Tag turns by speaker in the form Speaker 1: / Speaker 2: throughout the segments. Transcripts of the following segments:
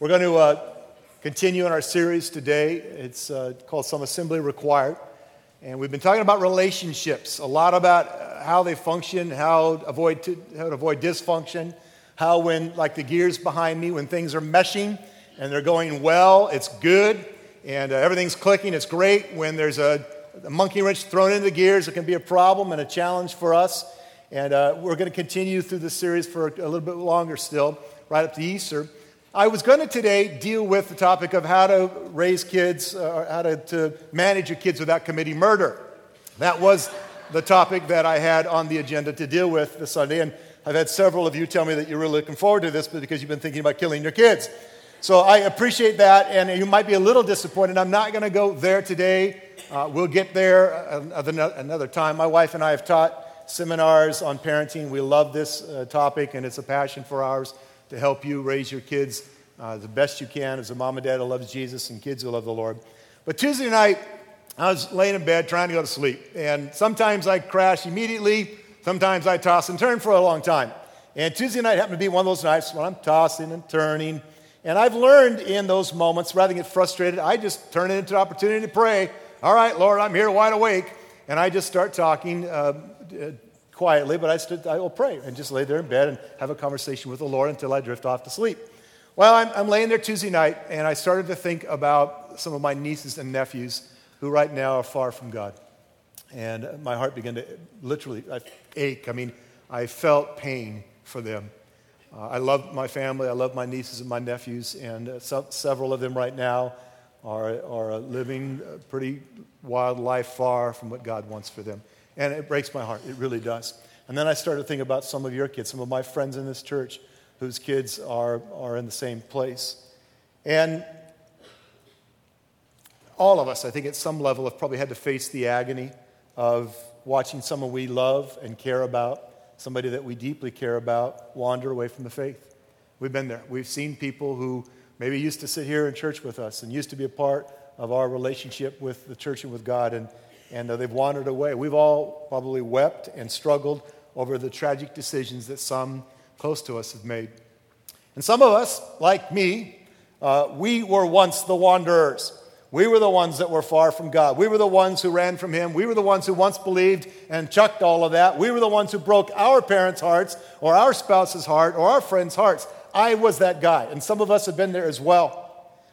Speaker 1: We're going to uh, continue in our series today. It's uh, called Some Assembly Required. And we've been talking about relationships, a lot about how they function, how, avoid to, how to avoid dysfunction, how, when, like the gears behind me, when things are meshing and they're going well, it's good, and uh, everything's clicking, it's great. When there's a, a, monkey wrench thrown into the gears, it can be a problem and a challenge for us. And uh, we're going to continue through this series for a little bit longer still, right up to Easter. I was going to today deal with the topic of how to raise kids, uh, how to, to manage your kids without committing murder. That was the topic that I had on the agenda to deal with this Sunday. And I've had several of you tell me that you're really looking forward to this because you've been thinking about killing your kids. So I appreciate that, and you might be a little disappointed. I'm not going to go there today. Uh, we'll get there another time. My wife and I have taught seminars on parenting. We love this uh, topic, and it's a passion for ours to help you raise your kids uh, the best you can as a mom and dad who loves Jesus and kids who love the Lord. But Tuesday night, I was laying in bed trying to go to sleep. And sometimes I crash immediately, sometimes I toss and turn for a long time. And Tuesday night happened to be one of those nights when I'm tossing and turning. And I've learned in those moments, rather than get frustrated, I just turn it into an opportunity to pray. All right, Lord, I'm here wide awake. And I just start talking uh, quietly, but I, stood, I will pray and just lay there in bed and have a conversation with the Lord until I drift off to sleep. Well, I'm, I'm laying there Tuesday night, and I started to think about some of my nieces and nephews who right now are far from God. And my heart began to literally ache. I mean, I felt pain for them. Uh, I love my family. I love my nieces and my nephews, and uh, so, several of them right now are, are living a pretty wild life far from what God wants for them. And it breaks my heart. It really does. And then I started thinking about some of your kids, some of my friends in this church whose kids are, are in the same place. And all of us, I think, at some level, have probably had to face the agony of watching someone we love and care about, somebody that we deeply care about, wander away from the faith. We've been there. We've seen people who maybe used to sit here in church with us and used to be a part of our relationship with the church and with God, and and uh, they've wandered away. We've all probably wept and struggled over the tragic decisions that some close to us have made. And some of us, like me, uh, we were once the wanderers. We were the ones that were far from God. We were the ones who ran from Him. We were the ones who once believed and chucked all of that. We were the ones who broke our parents' hearts or our spouse's heart or our friends' hearts. I was that guy, and some of us have been there as well.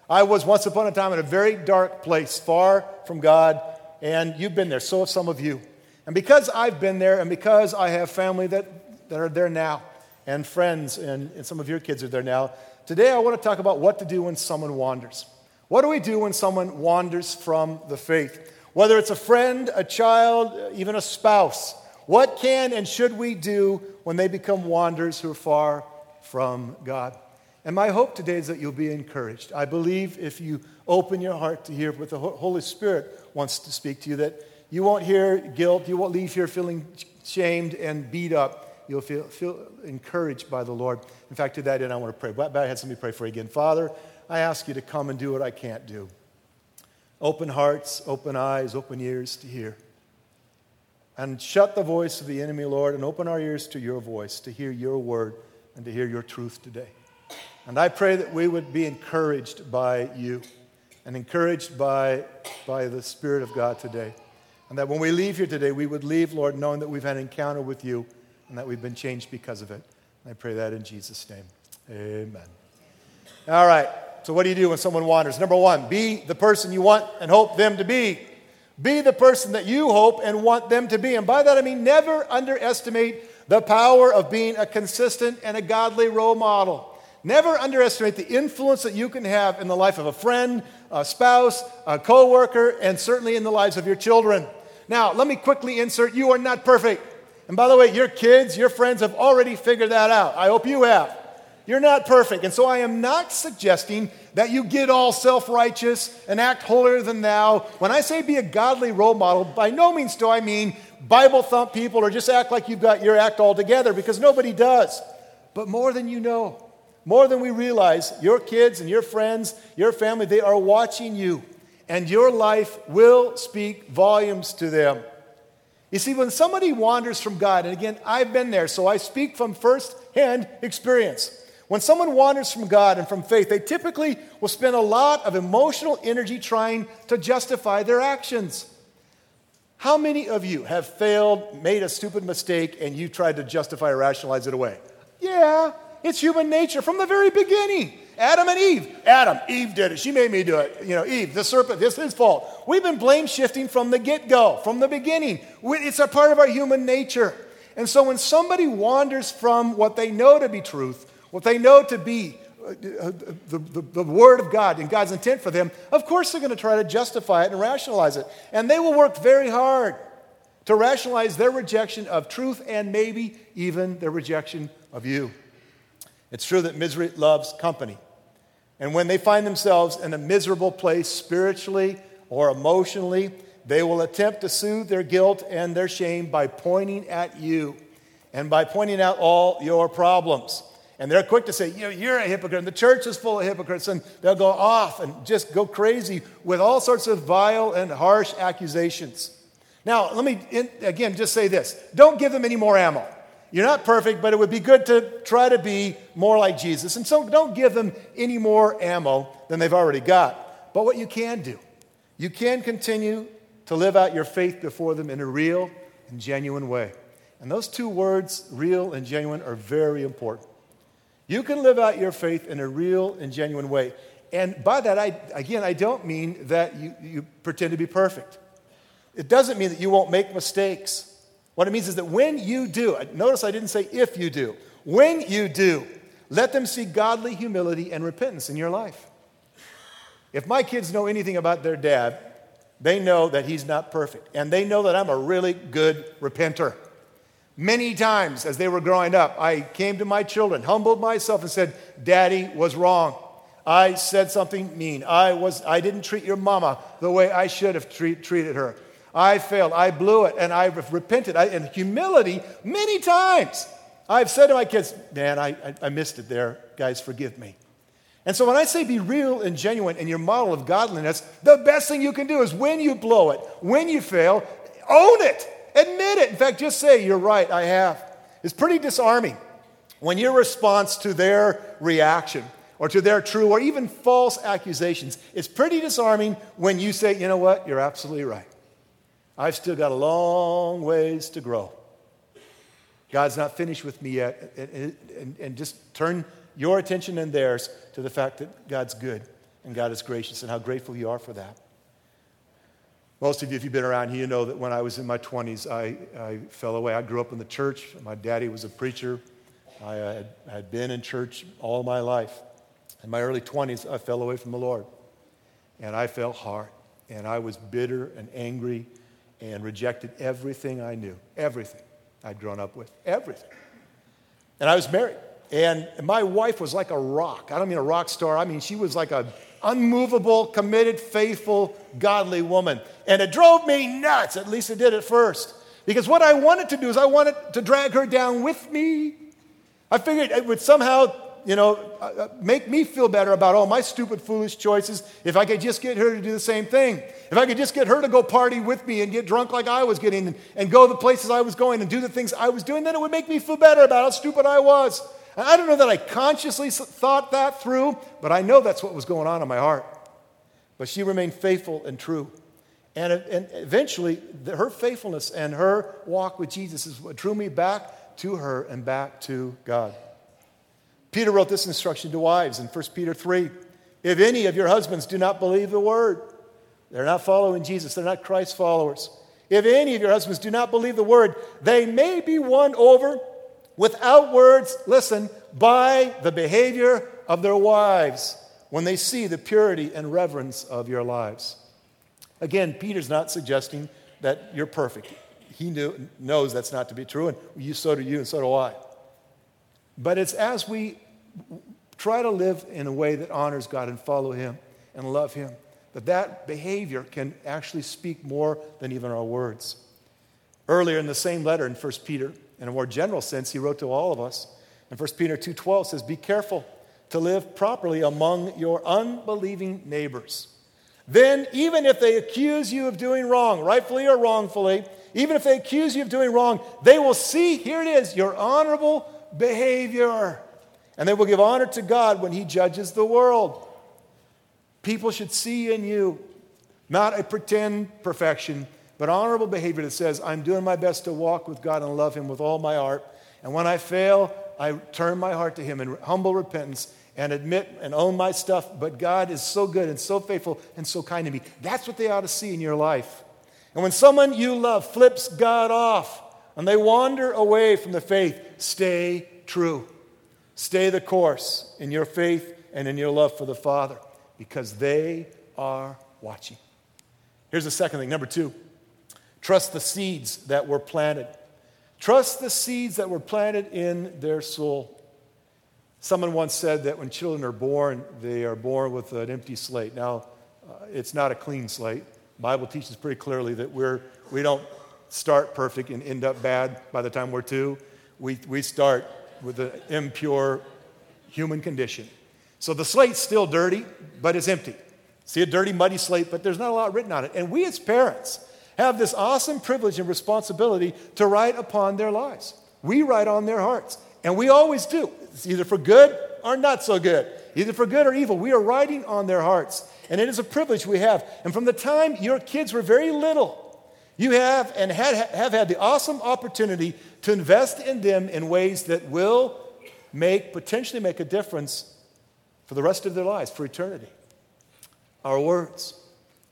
Speaker 1: I was once upon a time in a very dark place, far from God, and you've been there. So have some of you. And because I've been there, and because I have family that, that are there now, and friends, and, and some of your kids are there now, today I want to talk about what to do when someone wanders. What do we do when someone wanders from the faith? Whether it's a friend, a child, even a spouse, what can and should we do when they become wanderers who are far from God? And my hope today is that you'll be encouraged. I believe if you open your heart to hear what the Holy Spirit wants to speak to you, that you won't hear guilt, you won't leave here feeling shamed and beat up. You'll feel, feel encouraged by the Lord. In fact, to that end, I want to pray. But I had somebody pray for you again. Father, I ask you to come and do what I can't do. Open hearts, open eyes, open ears to hear. And shut the voice of the enemy, Lord, and open our ears to your voice, to hear your word and to hear your truth today. And I pray that we would be encouraged by you and encouraged by, by the Spirit of God today. And that when we leave here today, we would leave, Lord, knowing that we've had an encounter with you and that we've been changed because of it. And I pray that in Jesus' name. Amen. All right. So, what do you do when someone wanders? Number one, be the person you want and hope them to be. Be the person that you hope and want them to be. And by that I mean never underestimate the power of being a consistent and a godly role model. Never underestimate the influence that you can have in the life of a friend, a spouse, a coworker, and certainly in the lives of your children. Now, let me quickly insert you are not perfect. And by the way, your kids, your friends have already figured that out. I hope you have. You're not perfect. And so I am not suggesting that you get all self righteous and act holier than thou. When I say be a godly role model, by no means do I mean Bible thump people or just act like you've got your act all together because nobody does. But more than you know, more than we realize, your kids and your friends, your family, they are watching you, and your life will speak volumes to them. You see, when somebody wanders from God, and again, I've been there, so I speak from first hand experience. when someone wanders from God and from faith, they typically will spend a lot of emotional energy trying to justify their actions. How many of you have failed, made a stupid mistake, and you tried to justify or rationalize it away? Yeah, it's human nature from the very beginning. Adam and Eve. Adam, Eve did it. She made me do it. You know, Eve, the serpent, this is his fault. We've been blame shifting from the get go, from the beginning. It's a part of our human nature. And so when somebody wanders from what they know to be truth, what they know to be uh, uh, the, the, the, Word of God and God's intent for them, of course they're going to try to justify it and rationalize it. And they will work very hard to rationalize their rejection of truth and maybe even their rejection of you. It's true that misery loves company. And when they find themselves in a miserable place spiritually or emotionally, they will attempt to soothe their guilt and their shame by pointing at you and by pointing out all your problems. And they're quick to say, you know, you're a hypocrite, and the church is full of hypocrites, and they'll go off and just go crazy with all sorts of vile and harsh accusations. Now, let me again just say this don't give them any more ammo. You're not perfect, but it would be good to try to be more like Jesus. And so don't give them any more ammo than they've already got. But what you can do, you can continue to live out your faith before them in a real and genuine way. And those two words, real and genuine, are very important. You can live out your faith in a real and genuine way. And by that, I, again, I don't mean that you, you pretend to be perfect. It doesn't mean that you won't make mistakes. What it means is that when you do, uh, notice I didn't say if you do, when you do, let them see godly humility and repentance in your life. If my kids know anything about their dad, they know that he's not perfect. And they know that I'm a really good repenter. Many times as they were growing up, I came to my children, humbled myself, and said, Daddy was wrong. I said something mean. I, was, I didn't treat your mama the way I should have treat, treated her. I failed. I blew it. And I've repented. I, in humility, many times, I've said to my kids, Man, I, I, I missed it there. Guys, forgive me. And so when I say be real and genuine in your model of godliness, the best thing you can do is when you blow it, when you fail, own it. Admit it. In fact, just say, You're right, I have. It's pretty disarming when your response to their reaction or to their true or even false accusations is pretty disarming when you say, You know what? You're absolutely right. I've still got a long ways to grow. God's not finished with me yet. And, and, and, just turn your attention and theirs to the fact that God's good and God is gracious and how grateful you are for that. Most of you, if you've been around here, you know that when I was in my 20s, I, I fell away. I grew up in the church. My daddy was a preacher. I uh, had, had been in church all my life. In my early 20s, I fell away from the Lord. And I fell hard. And I was bitter and angry and rejected everything I knew, everything I'd grown up with, everything. And I was married. And my wife was like a rock. I don't mean a rock star, I mean, she was like a unmovable, committed, faithful, godly woman. And it drove me nuts, at least it did at first. Because what I wanted to do is I wanted to drag her down with me. I figured it would somehow, you know, uh, uh, make me feel better about all my stupid, foolish choices if I could just get her to do the same thing. If I could just get her to go party with me and get drunk like I was getting and, and go the places I was going and do the things I was doing, then it would make me feel better about how stupid I was. And I don't know that I consciously thought that through, but I know that's what was going on in my heart. But she remained faithful and true. And, and eventually, her faithfulness and her walk with Jesus is what drew me back to her and back to God. Peter wrote this instruction to wives in 1 Peter 3 If any of your husbands do not believe the word, they're not following Jesus, they're not Christ followers. If any of your husbands do not believe the word, they may be won over without words, listen, by the behavior of their wives when they see the purity and reverence of your lives. Again, Peter's not suggesting that you're perfect. He knew, knows that's not to be true, and you, so do you, and so do I. But it's as we try to live in a way that honors God and follow Him and love Him that that behavior can actually speak more than even our words. Earlier in the same letter in 1 Peter, in a more general sense, he wrote to all of us. And 1 Peter 2:12 says, "Be careful to live properly among your unbelieving neighbors. Then, even if they accuse you of doing wrong, rightfully or wrongfully, even if they accuse you of doing wrong, they will see, here it is, your honorable behavior. And they will give honor to God when He judges the world. People should see in you not a pretend perfection, but honorable behavior that says, I'm doing my best to walk with God and love Him with all my heart. And when I fail, I turn my heart to Him in humble repentance and admit and own my stuff. But God is so good and so faithful and so kind to me. That's what they ought to see in your life. And when someone you love flips God off and they wander away from the faith, stay true. Stay the course in your faith and in your love for the Father because they are watching. Here's the second thing. Number two, trust the seeds that were planted. Trust the seeds that were planted in their soul. Someone once said that when children are born, they are born with an empty slate. Now, uh, it's not a clean slate. The Bible teaches pretty clearly that we're, we don't start perfect and end up bad by the time we're two. We, we start with the impure human condition. So the slate's still dirty, but it's empty. See a dirty, muddy slate, but there's not a lot written on it. And we as parents have this awesome privilege and responsibility to write upon their lives. We write on their hearts, and we always do. It's either for good or not so good, either for good or evil. We are writing on their hearts, and it is a privilege we have. And from the time your kids were very little, you have and had, have had the awesome opportunity to invest in them in ways that will make, potentially make a difference for the rest of their lives, for eternity. Our words,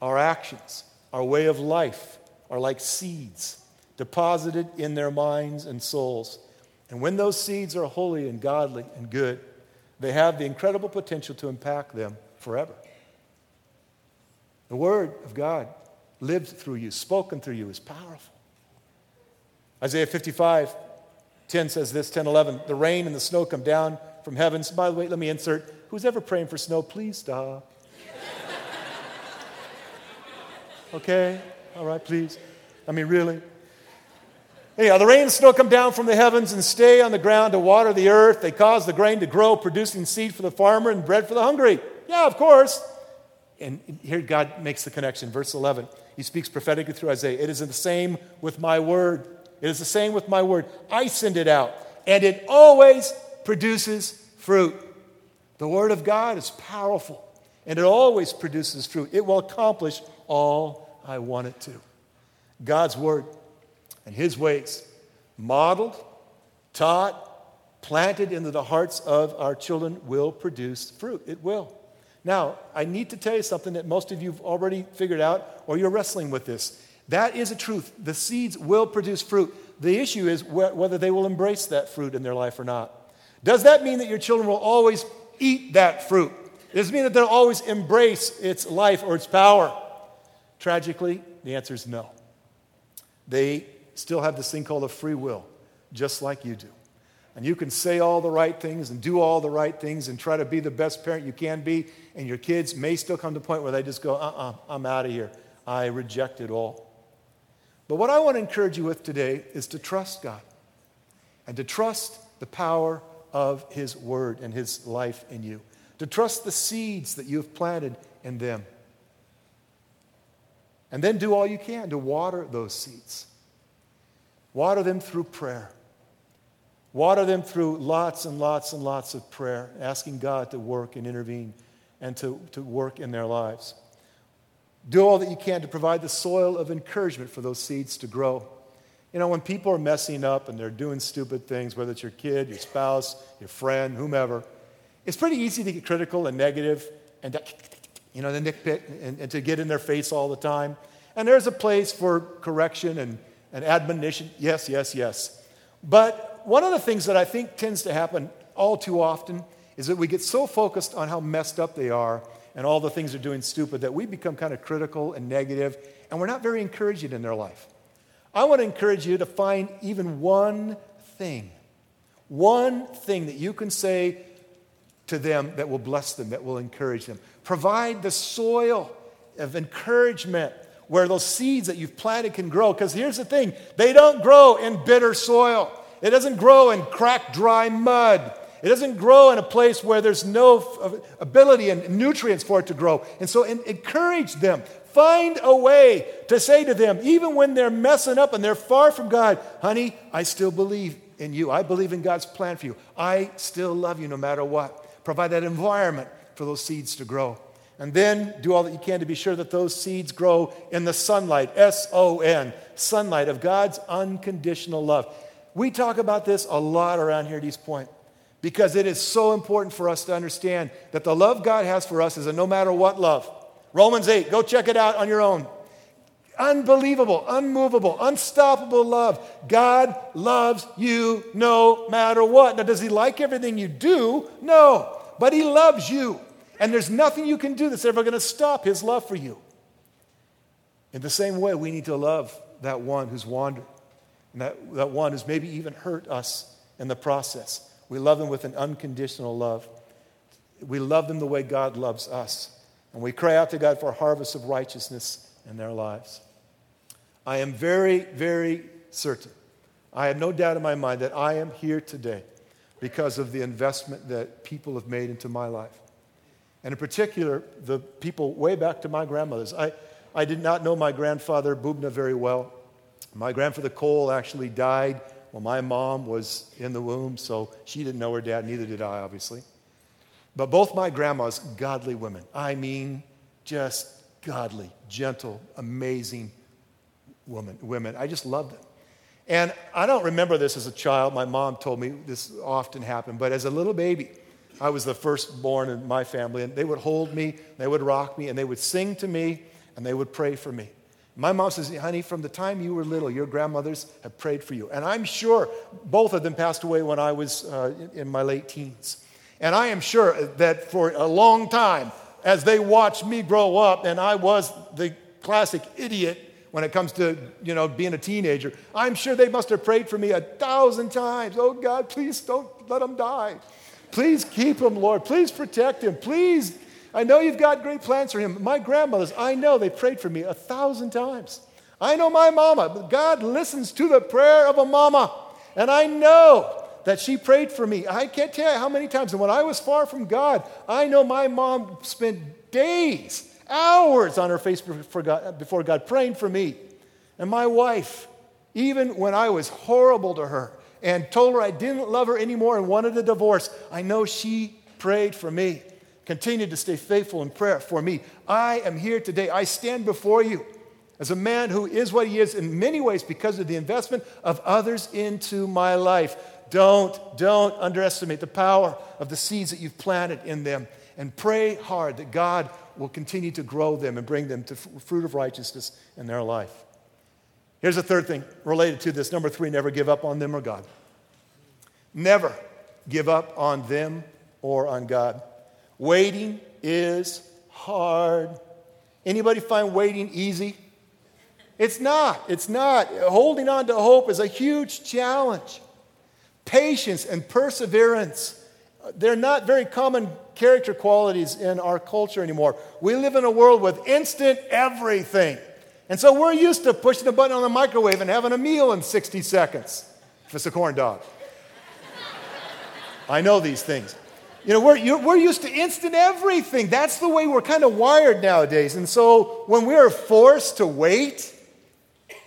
Speaker 1: our actions, our way of life are like seeds deposited in their minds and souls. And when those seeds are holy and godly and good, they have the incredible potential to impact them forever. The Word of God lived through you, spoken through you, is powerful. Isaiah 55, 10 says this 10, 11. The rain and the snow come down from heavens. By the way, let me insert who's ever praying for snow, please stop. Okay? All right, please. I mean, really? Anyhow, the rain and snow come down from the heavens and stay on the ground to water the earth. They cause the grain to grow, producing seed for the farmer and bread for the hungry. Yeah, of course. And here God makes the connection. Verse 11, he speaks prophetically through Isaiah. It is the same with my word. It is the same with my word. I send it out, and it always produces fruit. The word of God is powerful, and it always produces fruit. It will accomplish all I want it to. God's Word and His ways, modeled, taught, planted into the hearts of our children, will produce fruit. It will. Now, I need to tell you something that most of you have already figured out, or you're wrestling with this. That is a truth. The seeds will produce fruit. The issue is wh- whether they will embrace that fruit in their life or not. Does that mean that your children will always eat that fruit? Does it mean that they'll always embrace its life or its power? Tragically, the answer is no. They still have this thing called a free will, just like you do. And you can say all the right things and do all the right things and try to be the best parent you can be, and your kids may still come to a point where they just go, uh uh-uh, uh, i am out of here. I reject it all. But what I want to encourage you with today is to trust God and to trust the power of His Word and His life in you, to trust the seeds that you have planted in them. And then do all you can to water those seeds. Water them through prayer. Water them through lots and lots and lots of prayer, asking God to work and intervene and to, to work in their lives. Do all that you can to provide the soil of encouragement for those seeds to grow. You know, when people are messing up and they're doing stupid things, whether it's your kid, your spouse, your friend, whomever, it's pretty easy to get critical and negative and you know, the nitpick and, and to get in their face all the time. And there's a place for correction and, and admonition. Yes, yes, yes. But one of the things that I think tends to happen all too often is that we get so focused on how messed up they are and all the things they're doing stupid that we become kind of critical and negative, and we're not very encouraging in their life. I want to encourage you to find even one thing, one thing that you can say to them that will bless them, that will encourage them. Provide the soil of encouragement where those seeds that you've planted can grow. Because here's the thing they don't grow in bitter soil, it doesn't grow in cracked, dry mud. It doesn't grow in a place where there's no uh, ability and nutrients for it to grow. And so encourage them. Find a way to say to them, even when they're messing up and they're far from God, honey, I still believe in you. I believe in God's plan for you. I still love you no matter what. Provide that environment for those seeds to grow. And then do all that you can to be sure that those seeds grow in the sunlight, S O N, sunlight of God's unconditional love. We talk about this a lot around here at East Point because it is so important for us to understand that the love God has for us is a no matter what love. Romans 8, go check it out on your own. Unbelievable, unmovable, unstoppable love. God loves you no matter what. Now, does He like everything you do? No, but He loves you. And there's nothing you can do that's ever going to stop His love for you. In the same way, we need to love that one who's wandered, and that, that one has maybe even hurt us in the process. We love them with an unconditional love. We love them the way God loves us. And we cry out to God for a harvest of righteousness in their lives. I am very, very certain, I have no doubt in my mind that I am here today because of the investment that people have made into my life. And in particular, the people way back to my grandmother's. I, I did not know my grandfather, Bubna, very well. My grandfather Cole actually died when my mom was in the womb, so she didn't know her dad, neither did I, obviously. But both my grandmas, godly women. I mean, just godly, gentle, amazing women. women. I just loved them. And I don't remember this as a child. My mom told me this often happened, but as a little baby, I was the firstborn in my family, and they would hold me, they would rock me, and they would sing to me, and they would pray for me. My mom says, honey, from the time you were little, your grandmothers have prayed for you. And I'm sure both of them passed away when I was uh, in my late teens. And I am sure that for a long time, as they watched me grow up, and I was the classic idiot when it comes to you know being a teenager, I'm sure they must have prayed for me a thousand times. Oh God, please don't let him die. Please keep him, Lord. Please protect him. Please I know you've got great plans for him. My grandmothers, I know they prayed for me a thousand times. I know my mama. God listens to the prayer of a mama. And I know that she prayed for me. I can't tell you how many times. And when I was far from God, I know my mom spent days, hours on her face before God, praying for me. And my wife, even when I was horrible to her and told her I didn't love her anymore and wanted a divorce, I know she prayed for me. Continue to stay faithful in prayer for me. I am here today. I stand before you as a man who is what he is in many ways because of the investment of others into my life. Don't, don't underestimate the power of the seeds that you've planted in them and pray hard that God will continue to grow them and bring them to fruit of righteousness in their life. Here's a third thing related to this. Number three, never give up on them or God. Never give up on them or on God. Waiting is hard. Anybody find waiting easy? It's not. It's not. Holding on to hope is a huge challenge. Patience and perseverance, they're not very common character qualities in our culture anymore. We live in a world with instant everything. And so we're used to pushing a button on the microwave and having a meal in 60 seconds, if it's a corn dog. I know these things. You know, we're, we're used to instant everything. That's the way we're kind of wired nowadays. And so when we are forced to wait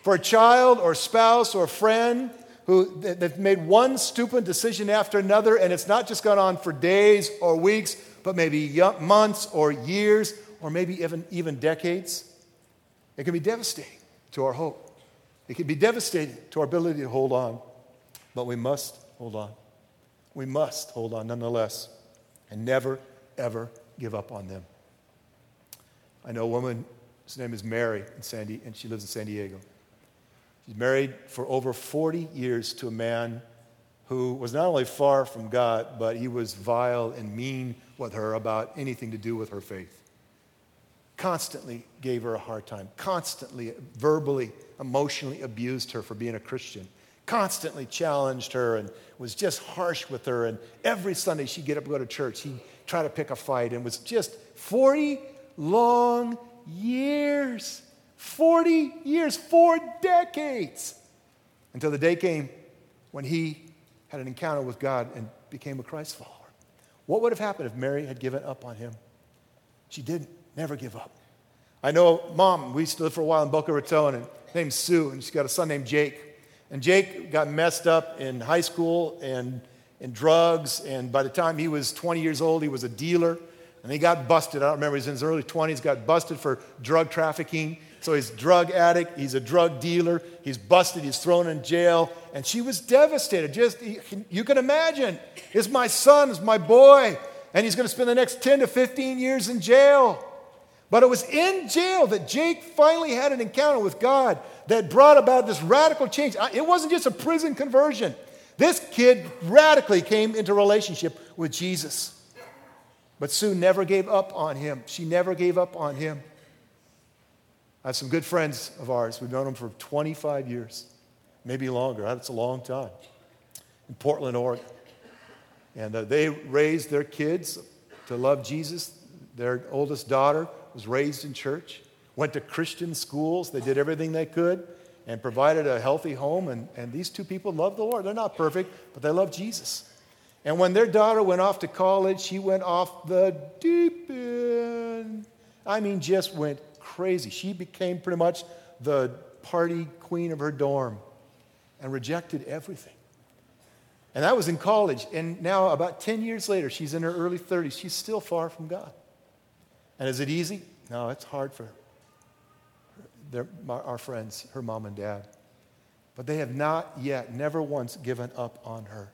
Speaker 1: for a child or spouse or friend who they've made one stupid decision after another, and it's not just gone on for days or weeks, but maybe months or years or maybe even, even decades, it can be devastating to our hope. It can be devastating to our ability to hold on, but we must hold on. We must hold on nonetheless and never, ever give up on them. I know a woman, her name is Mary, in San and she lives in San Diego. She's married for over 40 years to a man who was not only far from God, but he was vile and mean with her about anything to do with her faith. Constantly gave her a hard time, constantly, verbally, emotionally abused her for being a Christian constantly challenged her and was just harsh with her. And every Sunday she'd get up and go to church. He'd try to pick a fight and was just 40 long years. 40 years, four decades. Until the day came when he had an encounter with God and became a Christ follower. What would have happened if Mary had given up on him? She didn't, never give up. I know mom, we used to live for a while in Boca Raton, and named Sue, and she's got a son named Jake. And Jake got messed up in high school and in drugs. And by the time he was 20 years old, he was a dealer. And he got busted. I don't remember, he's in his early 20s, got busted for drug trafficking. So he's a drug addict, he's a drug dealer, he's busted, he's thrown in jail. And she was devastated. Just, you can imagine, it's my son, it's my boy, and he's going to spend the next 10 to 15 years in jail. But it was in jail that Jake finally had an encounter with God that brought about this radical change. It wasn't just a prison conversion. This kid radically came into relationship with Jesus. But Sue never gave up on him. She never gave up on him. I have some good friends of ours. We've known them for 25 years, maybe longer. That's a long time. In Portland, Oregon. And uh, they raised their kids to love Jesus. Their oldest daughter was raised in church, went to Christian schools. They did everything they could and provided a healthy home. And, and these two people love the Lord. They're not perfect, but they love Jesus. And when their daughter went off to college, she went off the deep end. I mean, just went crazy. She became pretty much the party queen of her dorm and rejected everything. And that was in college. And now, about 10 years later, she's in her early 30s. She's still far from God. And is it easy? No, it's hard for their, our friends, her mom and dad. But they have not yet, never once given up on her.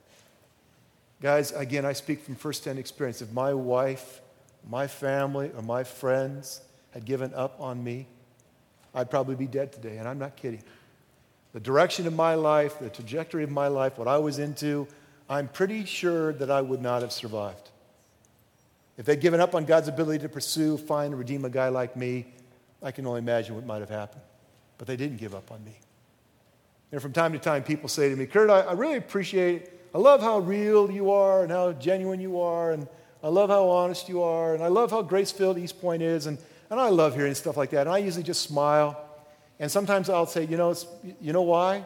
Speaker 1: Guys, again, I speak from firsthand experience. If my wife, my family, or my friends had given up on me, I'd probably be dead today, and I'm not kidding. The direction of my life, the trajectory of my life, what I was into, I'm pretty sure that I would not have survived. If they'd given up on God's ability to pursue, find, and redeem a guy like me, I can only imagine what might have happened. But they didn't give up on me. And from time to time, people say to me, Kurt, I, I really appreciate, I love how real you are and how genuine you are, and I love how honest you are, and I love how grace filled East Point is, and, and I love hearing stuff like that. And I usually just smile. And sometimes I'll say, you know, you know why?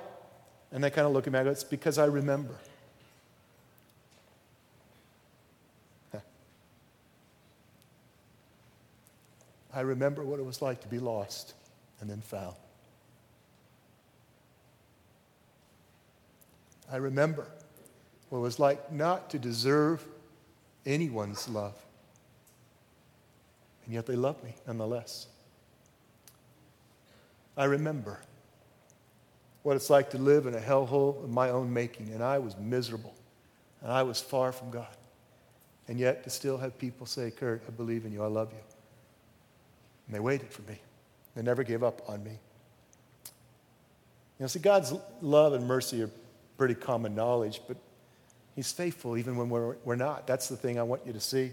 Speaker 1: And they kind of look at me, I go, it's because I remember. I remember what it was like to be lost and then found. I remember what it was like not to deserve anyone's love. And yet they loved me nonetheless. I remember what it's like to live in a hellhole of my own making, and I was miserable, and I was far from God. And yet to still have people say, Kurt, I believe in you, I love you. And they waited for me. They never gave up on me. You know, see, God's love and mercy are pretty common knowledge, but He's faithful even when we're, we're not. That's the thing I want you to see.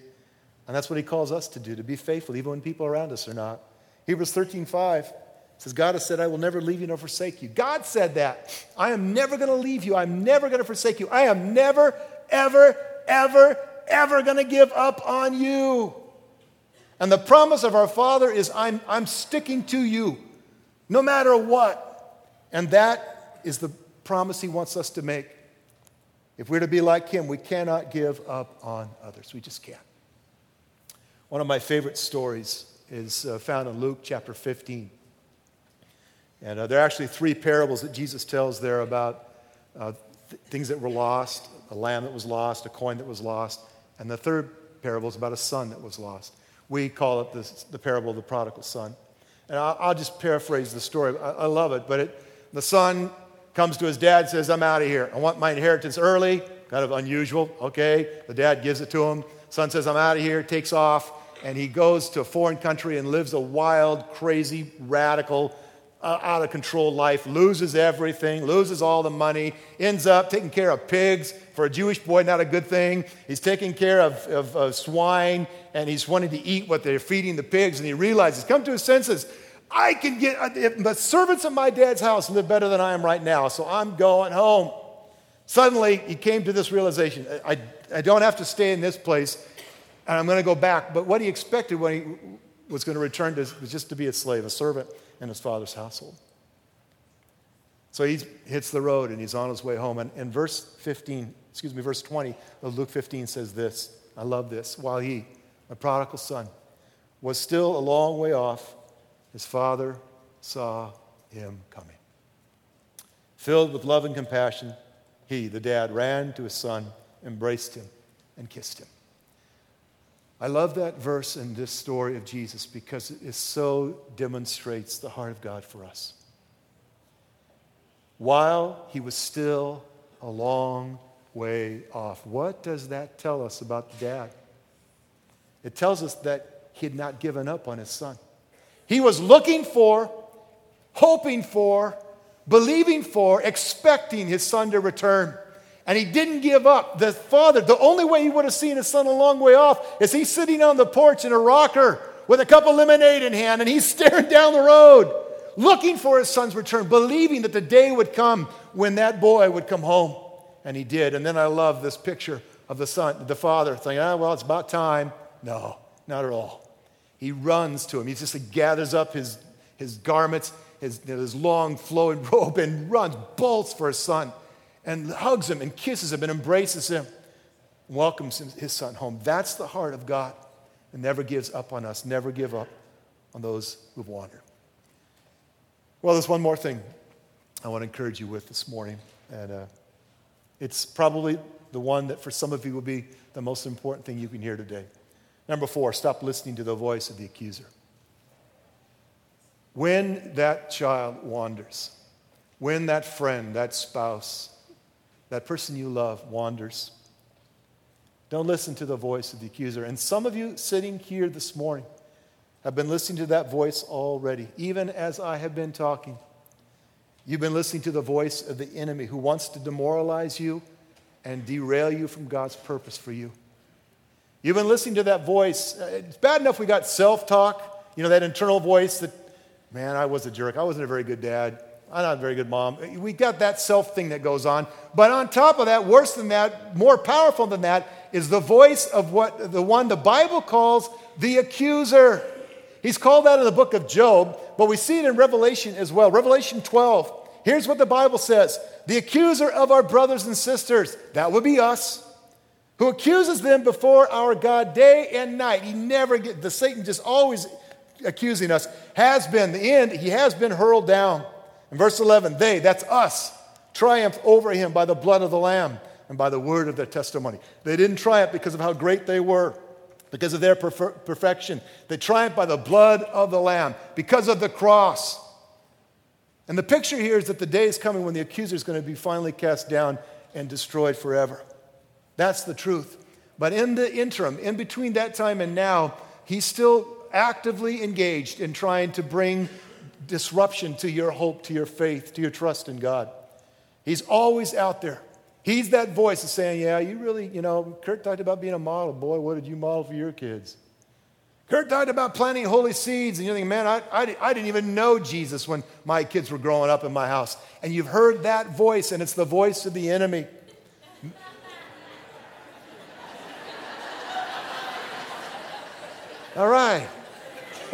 Speaker 1: And that's what He calls us to do, to be faithful even when people around us are not. Hebrews 13 5 says, God has said, I will never leave you nor forsake you. God said that. I am never going to leave you. I'm never going to forsake you. I am never, ever, ever, ever going to give up on you. And the promise of our Father is, I'm, I'm sticking to you no matter what. And that is the promise He wants us to make. If we're to be like Him, we cannot give up on others. We just can't. One of my favorite stories is uh, found in Luke chapter 15. And uh, there are actually three parables that Jesus tells there about uh, th- things that were lost a lamb that was lost, a coin that was lost, and the third parable is about a son that was lost. We call it the, the parable of the prodigal son. And I'll, I'll just paraphrase the story. I, I love it. But it, the son comes to his dad says, I'm out of here. I want my inheritance early. Kind of unusual. Okay. The dad gives it to him. Son says, I'm out of here, takes off, and he goes to a foreign country and lives a wild, crazy, radical, uh, out of control life, loses everything, loses all the money, ends up taking care of pigs. For a Jewish boy, not a good thing. He's taking care of, of, of swine and he's wanting to eat what they're feeding the pigs. And he realizes, come to his senses, I can get, uh, the servants of my dad's house live better than I am right now, so I'm going home. Suddenly, he came to this realization I, I don't have to stay in this place, and I'm going to go back. But what he expected when he was going to return to just to be a slave, a servant in his father's household. So he hits the road and he's on his way home. And in verse 15, excuse me, verse 20 of Luke 15 says this. I love this. While he, the prodigal son, was still a long way off, his father saw him coming. Filled with love and compassion, he, the dad, ran to his son, embraced him, and kissed him. I love that verse in this story of Jesus because it so demonstrates the heart of God for us. While he was still a long way off, what does that tell us about the dad? It tells us that he had not given up on his son. He was looking for, hoping for, believing for, expecting his son to return. And he didn't give up. The father, the only way he would have seen his son a long way off is he's sitting on the porch in a rocker with a cup of lemonade in hand and he's staring down the road, looking for his son's return, believing that the day would come when that boy would come home. And he did. And then I love this picture of the son, the father, thinking, ah, well, it's about time. No, not at all. He runs to him. He just like, gathers up his, his garments, his, his long flowing robe, and runs, bolts for his son, and hugs him and kisses him and embraces him, welcomes his son home. That's the heart of God and never gives up on us, never give up on those who've wandered. Well, there's one more thing I want to encourage you with this morning, and uh, it's probably the one that for some of you will be the most important thing you can hear today. Number four, stop listening to the voice of the accuser. When that child wanders, when that friend, that spouse, that person you love wanders, don't listen to the voice of the accuser. And some of you sitting here this morning have been listening to that voice already, even as I have been talking. You've been listening to the voice of the enemy who wants to demoralize you and derail you from God's purpose for you. You've been listening to that voice. Uh, it's bad enough we got self talk, you know, that internal voice that, man, I was a jerk. I wasn't a very good dad. I'm not a very good mom. We got that self thing that goes on. But on top of that, worse than that, more powerful than that, is the voice of what the one the Bible calls the accuser. He's called that in the book of Job, but we see it in Revelation as well. Revelation 12. Here's what the Bible says The accuser of our brothers and sisters, that would be us who accuses them before our God day and night. He never get the Satan just always accusing us has been the end. He has been hurled down. In verse 11, they, that's us, triumphed over him by the blood of the Lamb and by the word of their testimony. They didn't triumph because of how great they were, because of their perfection. They triumphed by the blood of the Lamb, because of the cross. And the picture here is that the day is coming when the accuser is going to be finally cast down and destroyed forever. That's the truth. But in the interim, in between that time and now, he's still actively engaged in trying to bring disruption to your hope, to your faith, to your trust in God. He's always out there. He's that voice that's saying, Yeah, you really, you know, Kurt talked about being a model. Boy, what did you model for your kids? Kurt talked about planting holy seeds, and you're thinking, Man, I, I, I didn't even know Jesus when my kids were growing up in my house. And you've heard that voice, and it's the voice of the enemy. All right.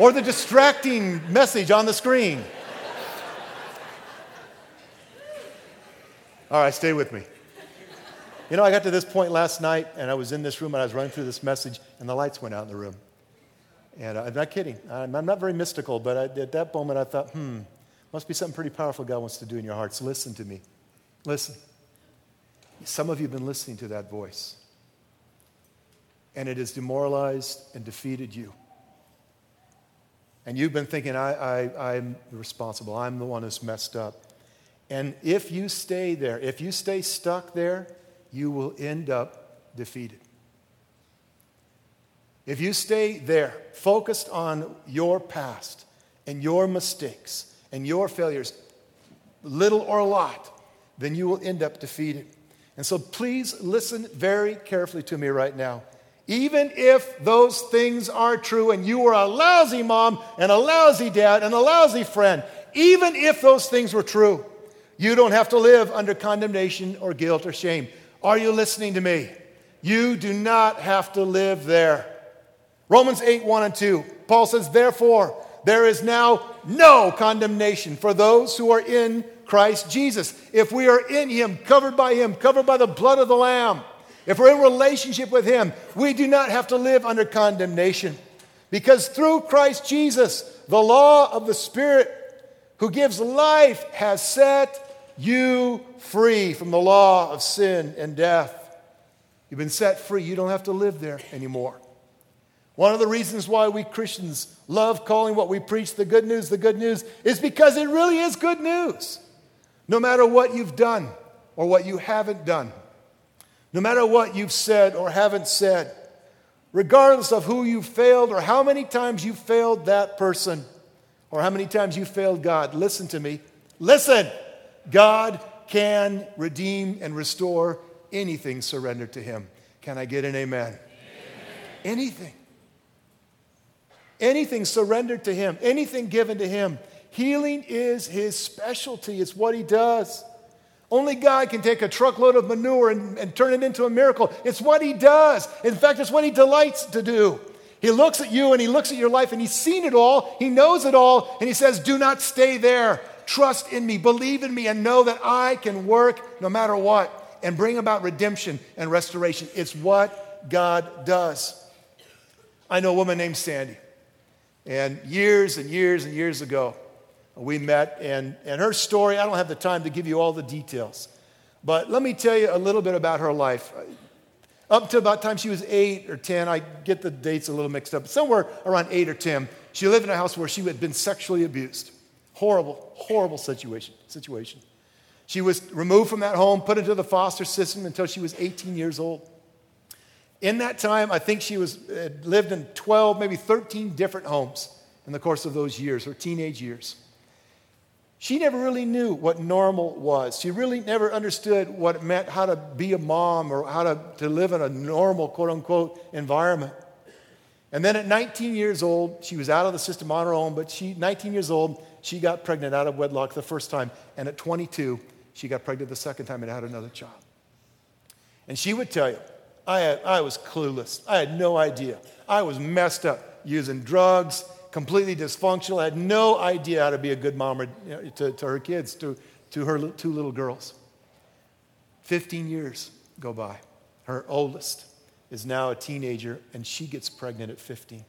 Speaker 1: Or the distracting message on the screen. All right, stay with me. You know, I got to this point last night and I was in this room and I was running through this message and the lights went out in the room. And uh, I'm not kidding. I'm, not very mystical, but I, at that moment I thought, hmm, must be something pretty powerful God wants to do in your hearts. Listen to me. Listen. Some of you have been listening to that voice and it has demoralized and defeated you. And you've been thinking, I, I, I'm responsible, I'm the one who's messed up. And if you stay there, if you stay stuck there, you will end up defeated. If you stay there, focused on your past and your mistakes and your failures, little or a lot, then you will end up defeated. And so please listen very carefully to me right now. Even if those things are true and you were a lousy mom and a lousy dad and a lousy friend, even if those things were true, you don't have to live under condemnation or guilt or shame. Are you listening to me? You do not have to live there. Romans 8, 1 and 2. Paul says, Therefore, there is now no condemnation for those who are in Christ Jesus. If we are in Him, covered by Him, covered by the blood of the Lamb, if we're in relationship with Him, we do not have to live under condemnation. Because through Christ Jesus, the law of the Spirit who gives life has set you free from the law of sin and death. You've been set free. You don't have to live there anymore. One of the reasons why we Christians love calling what we preach the good news the good news is because it really is good news. No matter what you've done or what you haven't done, no matter what you've said or haven't said, regardless of who you failed or how many times you failed that person or how many times you failed God, listen to me. Listen, God can redeem and restore anything surrendered to Him. Can I get an amen? amen? Anything. Anything surrendered to Him, anything given to Him. Healing is His specialty, it's what He does. Only God can take a truckload of manure and, and turn it into a miracle. It's what He does. In fact, it's what He delights to do. He looks at you and He looks at your life and He's seen it all, He knows it all, and He says, Do not stay there. Trust in me, believe in me, and know that I can work no matter what and bring about redemption and restoration. It's what God does. I know a woman named Sandy, and years and years and years ago, we met, and, and her story, I don't have the time to give you all the details, but let me tell you a little bit about her life. Up to about time she was eight or 10, I get the dates a little mixed up, somewhere around eight or 10, she lived in a house where she had been sexually abused. Horrible, horrible situation. situation. She was removed from that home, put into the foster system until she was 18 years old. In that time, I think she was, lived in 12, maybe 13 different homes in the course of those years, her teenage years. She never really knew what normal was. She really never understood what it meant how to be a mom or how to, to live in a normal, quote unquote, environment. And then at 19 years old, she was out of the system on her own, but she, 19 years old, she got pregnant out of wedlock the first time. And at 22, she got pregnant the second time and had another child. And she would tell you, I, had, I was clueless. I had no idea. I was messed up using drugs, completely dysfunctional, had no idea how to be a good mom or, you know, to, to her kids, to, to her two little girls. 15 years go by. Her oldest is now a teenager, and she gets pregnant at 15.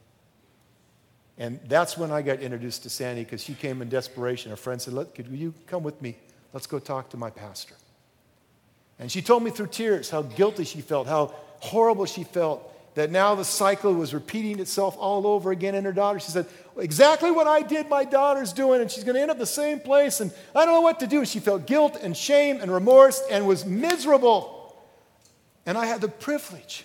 Speaker 1: And that's when I got introduced to Sandy because she came in desperation. A friend said, Look, could you come with me? Let's go talk to my pastor. And she told me through tears how guilty she felt, how horrible she felt, that now the cycle was repeating itself all over again in her daughter. She said, Exactly what I did, my daughter's doing, and she's going to end up the same place, and I don't know what to do. She felt guilt and shame and remorse and was miserable. And I had the privilege,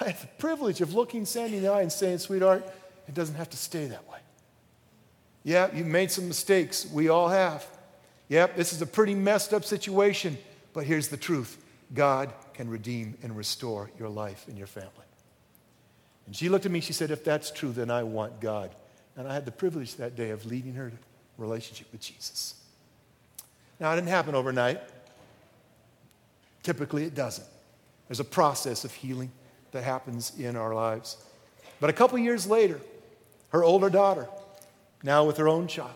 Speaker 1: I had the privilege of looking Sandy in the eye and saying, Sweetheart, it doesn't have to stay that way. Yeah, you made some mistakes. We all have. Yep, this is a pretty messed up situation, but here's the truth God can redeem and restore your life and your family. And she looked at me, she said, If that's true, then I want God. And I had the privilege that day of leading her relationship with Jesus. Now, it didn't happen overnight. Typically, it doesn't. There's a process of healing that happens in our lives. But a couple years later, her older daughter, now with her own child,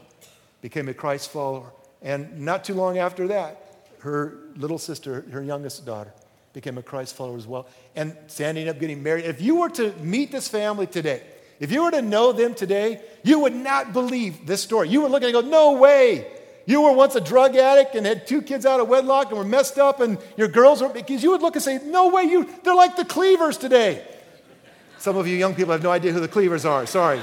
Speaker 1: became a Christ follower. And not too long after that, her little sister, her youngest daughter, became a Christ follower as well. And ended up getting married. If you were to meet this family today, if you were to know them today, you would not believe this story. You would look and go, No way. You were once a drug addict and had two kids out of wedlock and were messed up, and your girls were, because you would look and say, No way, you, they're like the Cleavers today. Some of you young people have no idea who the Cleavers are. Sorry.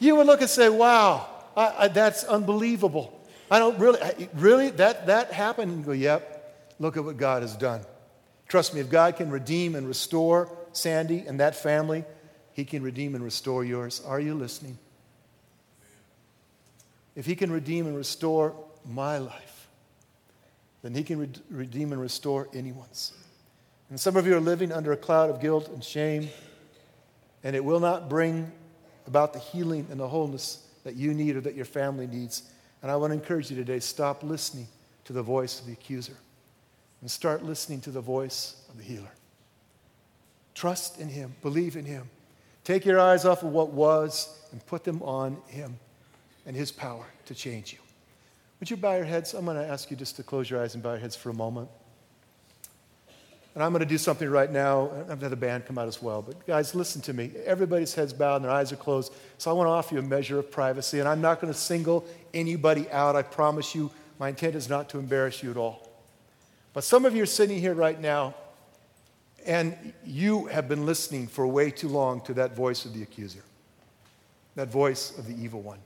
Speaker 1: you would look and say, Wow, I, I, that's unbelievable. I don't really, really, that, that happened? And go, Yep, Look at what God has done. Trust me, if God can redeem and restore Sandy and that family, He can redeem and restore yours. Are you listening? If He can redeem and restore my life, then He can re- redeem and restore anyone's. And some of you are living under a cloud of guilt and shame, and it will not bring about the healing and the wholeness that you need or that your family needs. And I want to encourage you today stop listening to the voice of the accuser and start listening to the voice of the healer. Trust in Him, believe in Him. Take your eyes off of what was and put them on Him and His power to change you. Would you bow your heads? I'm going to ask you just to close your eyes and bow your heads for a moment. And I'm going to do something right now. To have the band come out as well. But guys, listen to me. Everybody's heads bowed and their eyes are closed. So I want to offer you a measure of privacy. And I'm not going to single anybody out. I promise you, my intent is not to embarrass you at all. But some of you are sitting here right now, and you have been listening for way too long to that voice of the accuser, that voice of the evil one.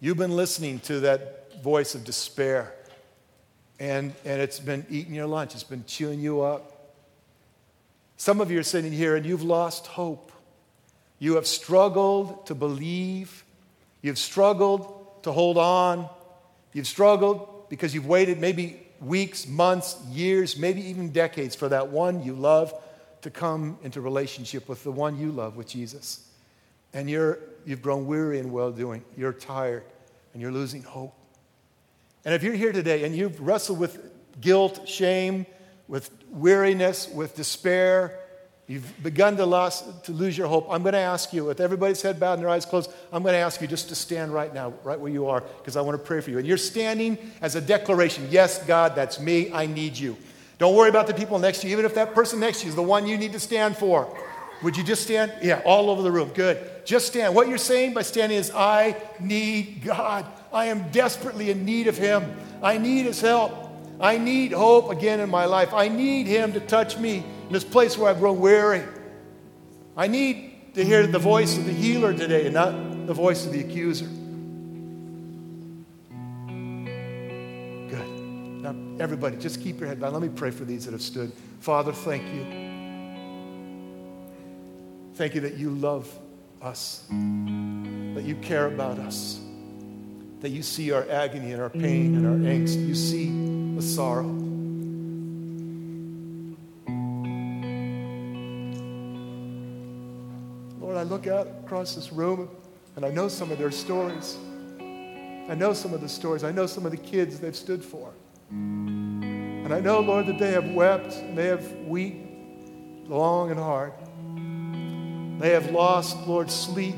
Speaker 1: You've been listening to that voice of despair and, and it's been eating your lunch, it's been chewing you up. Some of you are sitting here and you've lost hope. You have struggled to believe. You've struggled to hold on. You've struggled because you've waited maybe weeks, months, years, maybe even decades for that one you love to come into relationship with the one you love, with Jesus. And you're, you've grown weary in well doing. You're tired and you're losing hope. And if you're here today and you've wrestled with guilt, shame, with weariness, with despair, you've begun to, lose, to lose your hope, I'm going to ask you, with everybody's head bowed and their eyes closed, I'm going to ask you just to stand right now, right where you are, because I want to pray for you. And you're standing as a declaration yes, God, that's me, I need you. Don't worry about the people next to you, even if that person next to you is the one you need to stand for. Would you just stand? Yeah, all over the room. Good. Just stand. What you're saying by standing is, I need God. I am desperately in need of Him. I need His help. I need hope again in my life. I need Him to touch me in this place where I've grown weary. I need to hear the voice of the healer today and not the voice of the accuser. Good. Now, everybody, just keep your head down. Let me pray for these that have stood. Father, thank you. Thank you that you love us, that you care about us that you see our agony and our pain and our angst. You see the sorrow. Lord, I look out across this room and I know some of their stories. I know some of the stories. I know some of the kids they've stood for. And I know, Lord, that they have wept and they have wept long and hard. They have lost, Lord, sleep.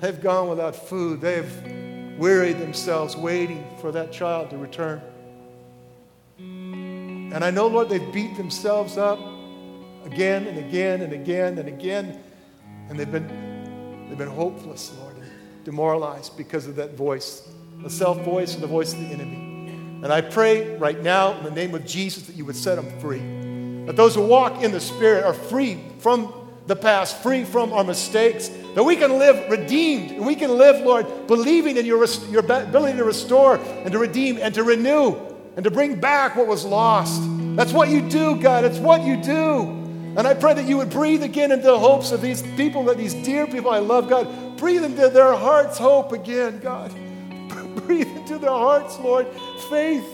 Speaker 1: They've gone without food. They have wearied themselves waiting for that child to return. And I know, Lord, they've beat themselves up again and again and again and again. And they've been, they've been hopeless, Lord, and demoralized because of that voice, the self voice and the voice of the enemy. And I pray right now in the name of Jesus that you would set them free. That those who walk in the Spirit are free from the past, free from our mistakes, that we can live redeemed. And we can live, Lord, believing in your, your ability to restore and to redeem and to renew and to bring back what was lost. That's what you do, God. It's what you do. And I pray that you would breathe again into the hopes of these people, that these dear people I love, God. Breathe into their hearts hope again, God. breathe into their hearts, Lord, faith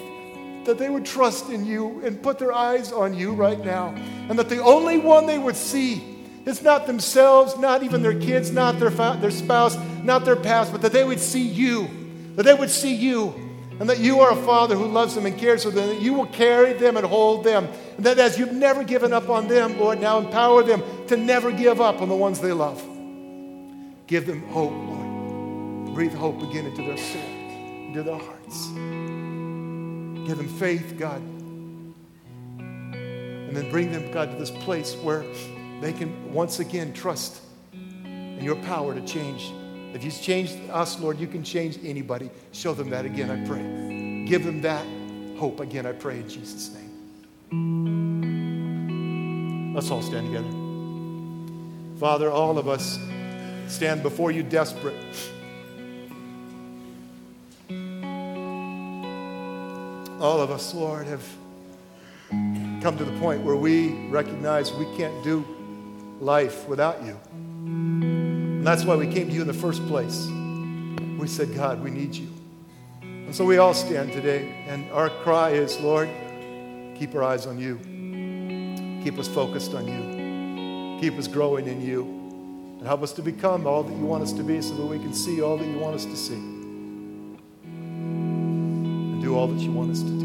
Speaker 1: that they would trust in you and put their eyes on you right now. And that the only one they would see it's not themselves, not even their kids, not their, fa- their spouse, not their past, but that they would see you. That they would see you. And that you are a father who loves them and cares for them. That you will carry them and hold them. And that as you've never given up on them, Lord, now empower them to never give up on the ones they love. Give them hope, Lord. Breathe hope again into their soul, into their hearts. Give them faith, God. And then bring them, God, to this place where they can once again trust in your power to change. If you've changed us, Lord, you can change anybody. Show them that again, I pray. Give them that hope again, I pray in Jesus' name. Let's all stand together. Father, all of us stand before you desperate. All of us, Lord, have come to the point where we recognize we can't do life without you. And that's why we came to you in the first place. We said, God, we need you. And so we all stand today, and our cry is, Lord, keep our eyes on you. Keep us focused on you. Keep us growing in you. And help us to become all that you want us to be so that we can see all that you want us to see. And do all that you want us to do.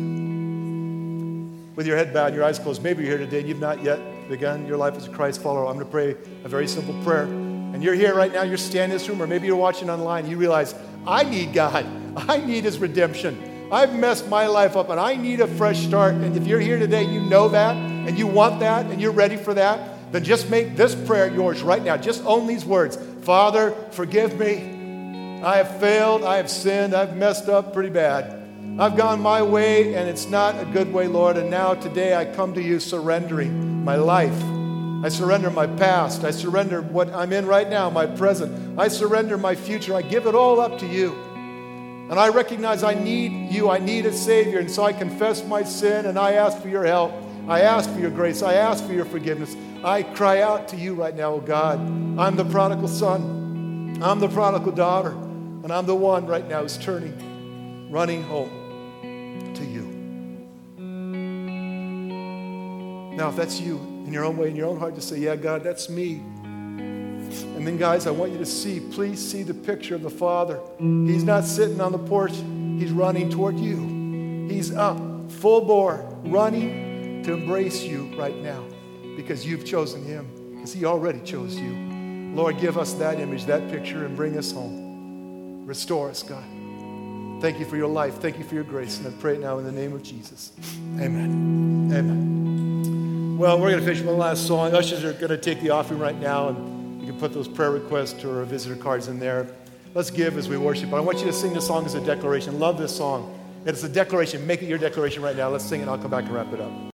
Speaker 1: With your head bowed your eyes closed, maybe you're here today and you've not yet begun your life as a Christ follower, I'm going to pray a very simple prayer. And you're here right now, you're standing in this room, or maybe you're watching online, you realize, I need God. I need His redemption. I've messed my life up and I need a fresh start. And if you're here today, you know that and you want that and you're ready for that, then just make this prayer yours right now. Just own these words Father, forgive me. I have failed. I have sinned. I've messed up pretty bad. I've gone my way and it's not a good way, Lord. And now today I come to you surrendering my life. I surrender my past. I surrender what I'm in right now, my present. I surrender my future. I give it all up to you. And I recognize I need you. I need a Savior. And so I confess my sin and I ask for your help. I ask for your grace. I ask for your forgiveness. I cry out to you right now, oh God. I'm the prodigal son. I'm the prodigal daughter. And I'm the one right now who's turning, running home. To you. Now, if that's you in your own way, in your own heart, to say, Yeah, God, that's me. And then, guys, I want you to see, please see the picture of the Father. He's not sitting on the porch, He's running toward you. He's up, full bore, running to embrace you right now because you've chosen Him, because He already chose you. Lord, give us that image, that picture, and bring us home. Restore us, God. Thank you for your life. Thank you for your grace. And I pray it now in the name of Jesus. Amen. Amen. Well, we're going to finish one last song. Ushers are going to take the offering right now, and you can put those prayer requests or visitor cards in there. Let's give as we worship. But I want you to sing this song as a declaration. Love this song. It's a declaration. Make it your declaration right now. Let's sing it. I'll come back and wrap it up.